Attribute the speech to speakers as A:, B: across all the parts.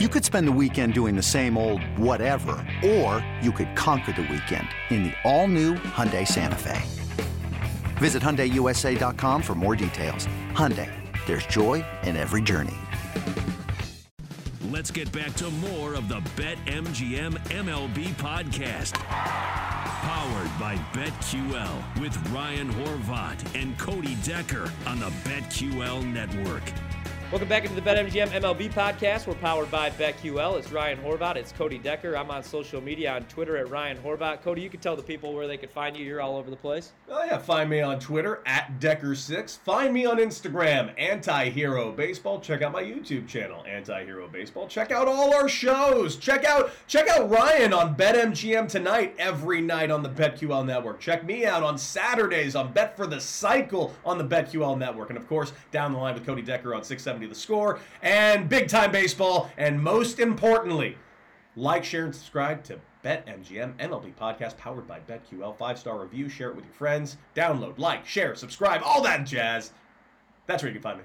A: You could spend the weekend doing the same old whatever, or you could conquer the weekend in the all-new Hyundai Santa Fe. Visit HyundaiUSA.com for more details. Hyundai, there's joy in every journey.
B: Let's get back to more of the Bet MGM MLB podcast. Powered by BetQL with Ryan Horvat and Cody Decker on the BetQL network.
C: Welcome back into the BetMGM MLB podcast. We're powered by BetQL. It's Ryan Horvat. It's Cody Decker. I'm on social media on Twitter at Ryan Horvat. Cody, you can tell the people where they can find you. You're all over the place.
D: Oh yeah, find me on Twitter at Decker6. Find me on Instagram, Anti-Hero Baseball. Check out my YouTube channel, Anti-Hero Baseball. Check out all our shows. Check out check out Ryan on BetMGM tonight every night on the BetQL network. Check me out on Saturdays on Bet for the Cycle on the BetQL network. And of course, down the line with Cody Decker on 670 The Score and Big Time Baseball. And most importantly, like, share, and subscribe to BetMGM MLB podcast powered by BetQL. Five star review, share it with your friends. Download, like, share, subscribe, all that jazz. That's where you can find me.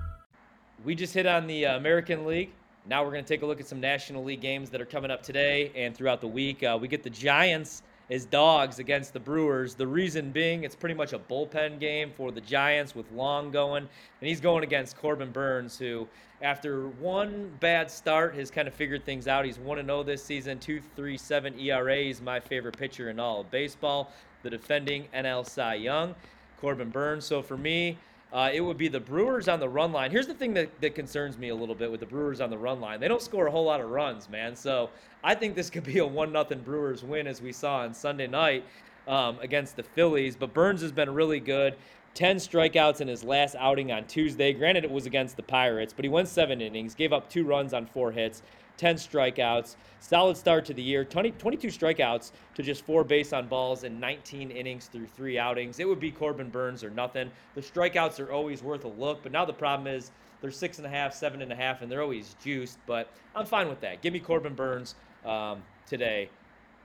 C: We just hit on the uh, American League. Now we're going to take a look at some National League games that are coming up today and throughout the week. Uh, we get the Giants as dogs against the Brewers. The reason being, it's pretty much a bullpen game for the Giants with Long going, and he's going against Corbin Burnes, who, after one bad start, has kind of figured things out. He's 1 0 this season, 2.37 ERA. He's my favorite pitcher in all of baseball, the defending NL Cy Young, Corbin Burnes. So for me, uh, it would be the Brewers on the run line. Here's the thing that, that concerns me a little bit with the Brewers on the run line. They don't score a whole lot of runs, man. So I think this could be a 1 0 Brewers win, as we saw on Sunday night um, against the Phillies. But Burnes has been really good. 10 strikeouts in his last outing on Tuesday. Granted, it was against the Pirates, but he went seven innings, gave up two runs on four hits. 10 strikeouts. Solid start to the year. 20, 22 strikeouts to just four base on balls in 19 innings through three outings. It would be Corbin Burnes or nothing. The strikeouts are always worth a look, but now the problem is they're six and a half, seven and a half, and they're always juiced. But I'm fine with that. Give me Corbin Burnes um, today,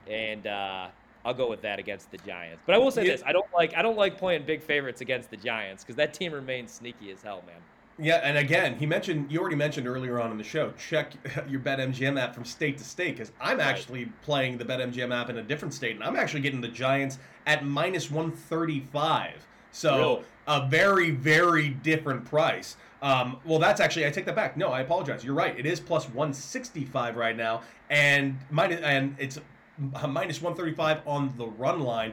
C: and uh, I'll go with that against the Giants. But I will say this: I don't like I don't like playing big favorites against the Giants because that team remains sneaky as hell, man.
D: Yeah, and again, he mentioned you already mentioned earlier on in the show. Check your BetMGM app from state to state because I'm actually playing the BetMGM app in a different state, and I'm actually getting the Giants at minus 135. So
C: Really?
D: a very very different price. Um, well, that's actually I take that back. No, I apologize. You're right. It is plus 165 right now, and minus and it's uh, minus 135 on the run line.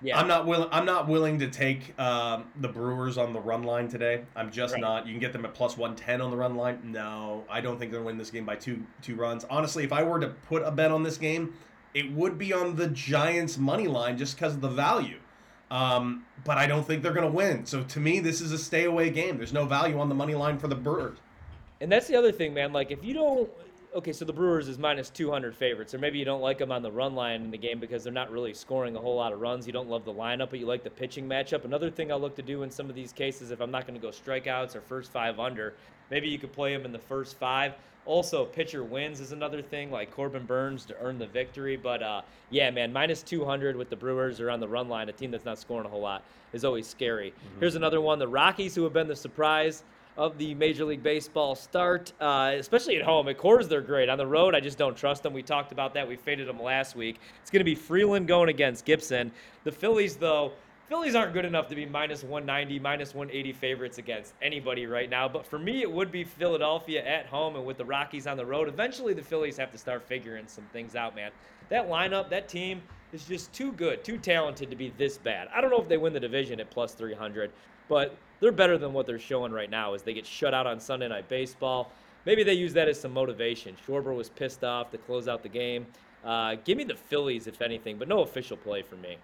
C: Yeah,
D: I'm not willing. I'm not willing to take um, the Brewers on the run line today. I'm just
C: Right.
D: not. You can get them at plus 110 on the run line. No, I don't think they're gonna win this game by two two runs. Honestly, if I were to put a bet on this game, it would be on the Giants money line just because of the value. Um, but I don't think they're gonna win. So to me, this is a stay away game. There's no value on the money line for the Brewers.
C: And that's the other thing, man. Like, if you don't, okay, so the Brewers is minus 200 favorites, or maybe you don't like them on the run line in the game because they're not really scoring a whole lot of runs. You don't love the lineup, but you like the pitching matchup. Another thing I'll look to do in some of these cases, if I'm not going to go strikeouts or first five under, maybe you could play them in the first five. Also, pitcher wins is another thing, like Corbin Burnes to earn the victory. But uh, yeah, man, minus 200 with the Brewers or on the run line, a team that's not scoring a whole lot, is always scary. Here's another one the Rockies, who have been the surprise of the Major League Baseball start, uh, especially at home. At Coors, they're great. On the road, I just don't trust them. We talked about that. We faded them last week. It's going to be Freeland going against Gibson. The Phillies, though, Phillies aren't good enough to be minus 190, minus 180 favorites against anybody right now. But for me, it would be Philadelphia at home and with the Rockies on the road. Eventually, the Phillies have to start figuring some things out, man. That lineup, that team is just too good, too talented to be this bad. I don't know if they win the division at plus 300, but they're better than what they're showing right now as they get shut out on Sunday Night Baseball. Maybe they use that as some motivation. Schwarber was pissed off to close out the game. Uh, give me the Phillies, if anything, but no official play for me.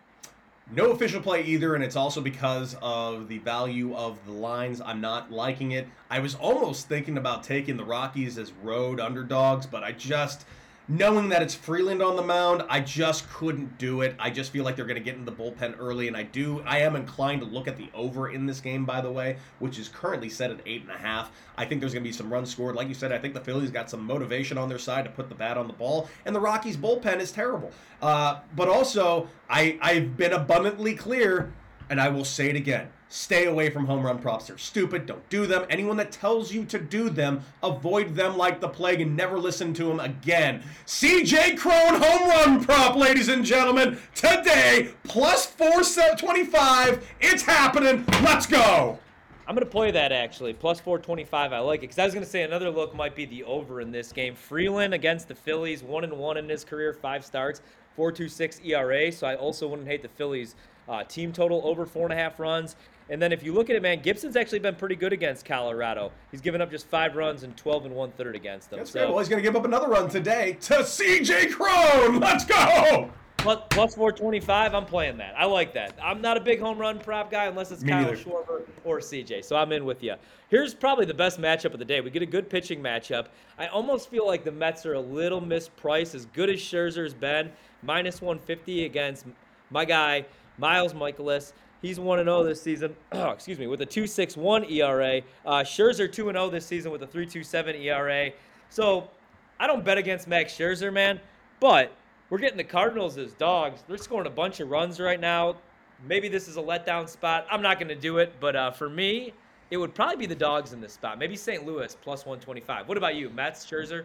D: No official play either, and it's also because of the value of the lines. I'm not liking it. I was almost thinking about taking the Rockies as road underdogs, but I just knowing that it's Freeland on the mound, I just couldn't do it. I just feel like they're going to get in the bullpen early, and I do. I am inclined to look at the over in this game, by the way, which is currently set at eight and a half. I think there's going to be some runs scored. Like you said, I think the Phillies got some motivation on their side to put the bat on the ball, and the Rockies' bullpen is terrible. Uh, but also, I I've been abundantly clear, and I will say it again. Stay away from home run props. They're stupid. Don't do them. Anyone that tells you to do them, avoid them like the plague and never listen to them again. CJ Cron home run prop, ladies and gentlemen, today, plus 425. It's happening. Let's go.
C: I'm going to play that actually. Plus 425. I like it because I was going to say another look might be the over in this game. Freeland against the Phillies, one and one in his career, five starts, 4.26 ERA. So I also wouldn't hate the Phillies uh, team total over four and a half runs. And then if you look at it, man, Gibson's actually been pretty good against Colorado. He's given up just five runs and 12 and one third against them.
D: That's
C: so
D: great. Well, he's going to give up another run today to CJ Cron. Let's go.
C: plus, plus 425, I'm playing that. I like that. I'm not a big home run prop guy unless it's
D: Me
C: Kyle
D: neither.
C: Schwarber or CJ. So I'm in with you. Here's probably the best matchup of the day. We get a good pitching matchup. I almost feel like the Mets are a little mispriced. As good as Scherzer's been, minus 150 against my guy Miles Mikolas. He's 1 0 this season. excuse me, with a 2.61 ERA. Uh, Scherzer 2 0 this season with a 3.27 ERA. So I don't bet against Max Scherzer, man. But we're getting the Cardinals as dogs. They're scoring a bunch of runs right now. Maybe this is a letdown spot. I'm not going to do it, but uh, for me, it would probably be the dogs in this spot. Maybe St. Louis plus 125. What about you, Mets, Scherzer?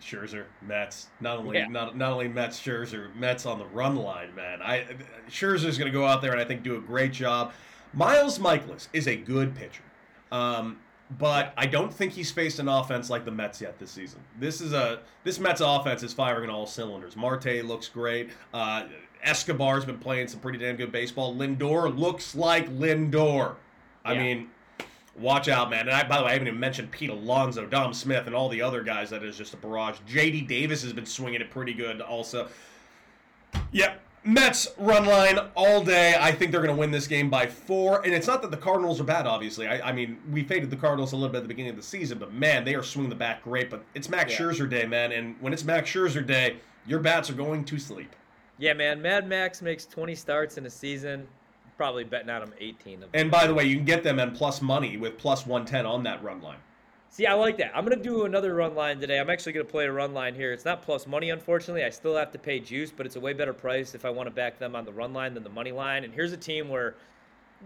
D: Scherzer, Mets. Not only
C: Yeah.
D: not not only Mets, Scherzer, Mets on the run line, man. I Scherzer's going to go out there and I think do a great job. Miles Mikolas is a good pitcher, um, but I don't think he's faced an offense like the Mets yet this season. This is a this Mets offense is firing on all cylinders. Marte looks great. Uh, Escobar's been playing some pretty damn good baseball. Lindor looks like Lindor. I
C: Yeah.
D: mean, Watch out, man. And I, by the way, I haven't even mentioned Pete Alonso, Dom Smith, and all the other guys that is just a barrage. JD Davis has been swinging it pretty good also. Yep. Mets run line all day. I think they're going to win this game by four. And it's not that the Cardinals are bad, obviously. I, I mean, we faded the Cardinals a little bit at the beginning of the season, but man, they are swinging the bat great. But it's Max
C: Yeah.
D: Scherzer day, man. And when it's Max Scherzer day, your bats are going to sleep.
C: Yeah, man. Mad Max makes 20 starts in a season. Probably betting on him 18 of.
D: And by the way, you can get them at plus money with plus 110 on that run line.
C: See, I like that. I'm going to do another run line today. I'm actually going to play a run line here. It's not plus money, unfortunately. I still have to pay juice, but it's a way better price if I want to back them on the run line than the money line. And here's a team where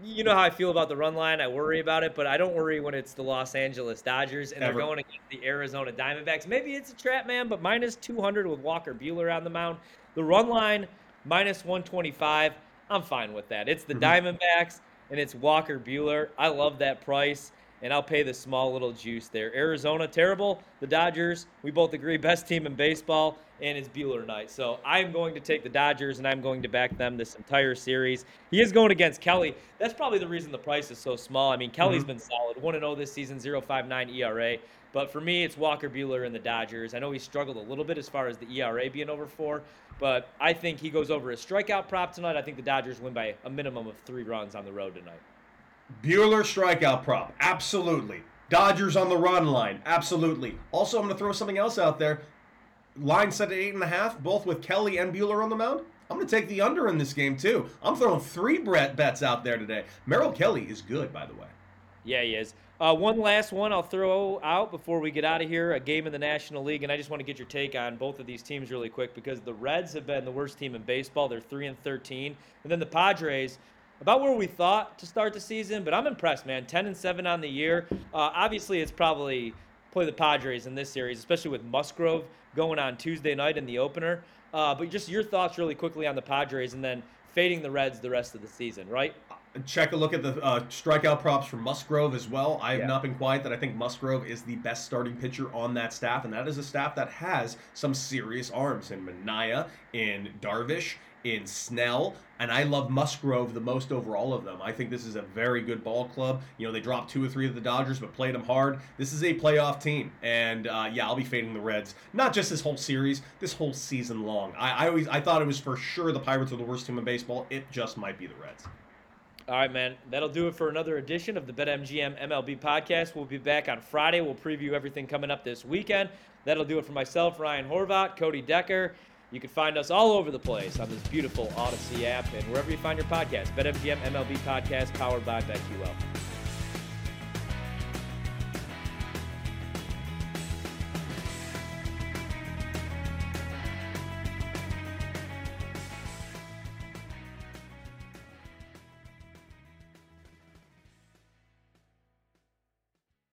C: you know how I feel about the run line. I worry about it, but I don't worry when it's the Los Angeles Dodgers and
D: Ever.
C: they're going against the Arizona Diamondbacks. Maybe it's a trap, man, but minus 200 with Walker Buehler on the mound. The run line, minus 125. I'm fine with that. It's the mm-hmm. Diamondbacks and it's Walker Buehler. I love that price, and I'll pay the small little juice there. Arizona, terrible. The Dodgers, we both agree, best team in baseball, and it's Buehler night. So I'm going to take the Dodgers, and I'm going to back them this entire series. He is going against Kelly. That's probably the reason the price is so small. I mean, Kelly's mm-hmm. been solid, 1 0 this season, 0.59 ERA. But for me, it's Walker Buehler and the Dodgers. I know he struggled a little bit as far as the ERA being over four, but I think he goes over his strikeout prop tonight. I think the Dodgers win by a minimum of three runs on the road tonight.
D: Buehler strikeout prop, absolutely. Dodgers on the run line, absolutely. Also, I'm going to throw something else out there. Line set at eight and a half, both with Kelly and Buehler on the mound. I'm going to take the under in this game too. I'm throwing three bet bets out there today. Merrill Kelly is good, by the way.
C: Yeah, he is. Uh, one last one I'll throw out before we get out of here. A game in the National League, and I just want to get your take on both of these teams really quick because the Reds have been the worst team in baseball. They're three and thirteen, and then the Padres, about where we thought to start the season. But I'm impressed, man. Ten and seven on the year. Uh, obviously, it's probably play the Padres in this series, especially with Musgrove going on Tuesday night in the opener. Uh, but just your thoughts really quickly on the Padres, and then fading the Reds the rest of the season, right?
D: Check a look at the uh, strikeout props for Musgrove as well. I have
C: Yeah.
D: not been quiet that I think Musgrove is the best starting pitcher on that staff, and that is a staff that has some serious arms in Manaea, in Darvish, in Snell, and I love Musgrove the most over all of them. I think this is a very good ball club. You know, they dropped two or three of the Dodgers, but played them hard. This is a playoff team, and uh, yeah, I'll be fading the Reds. Not just this whole series, this whole season long. I, I always I thought it was for sure the Pirates are the worst team in baseball. It just might be the Reds.
C: All right, man. That'll do it for another edition of the BetMGM MLB podcast. We'll be back on Friday. We'll preview everything coming up this weekend. That'll do it for myself, Ryan Horvat, Cody Decker. You can find us all over the place on this beautiful Odyssey app and wherever you find your podcast. BetMGM MLB podcast powered by BetQL.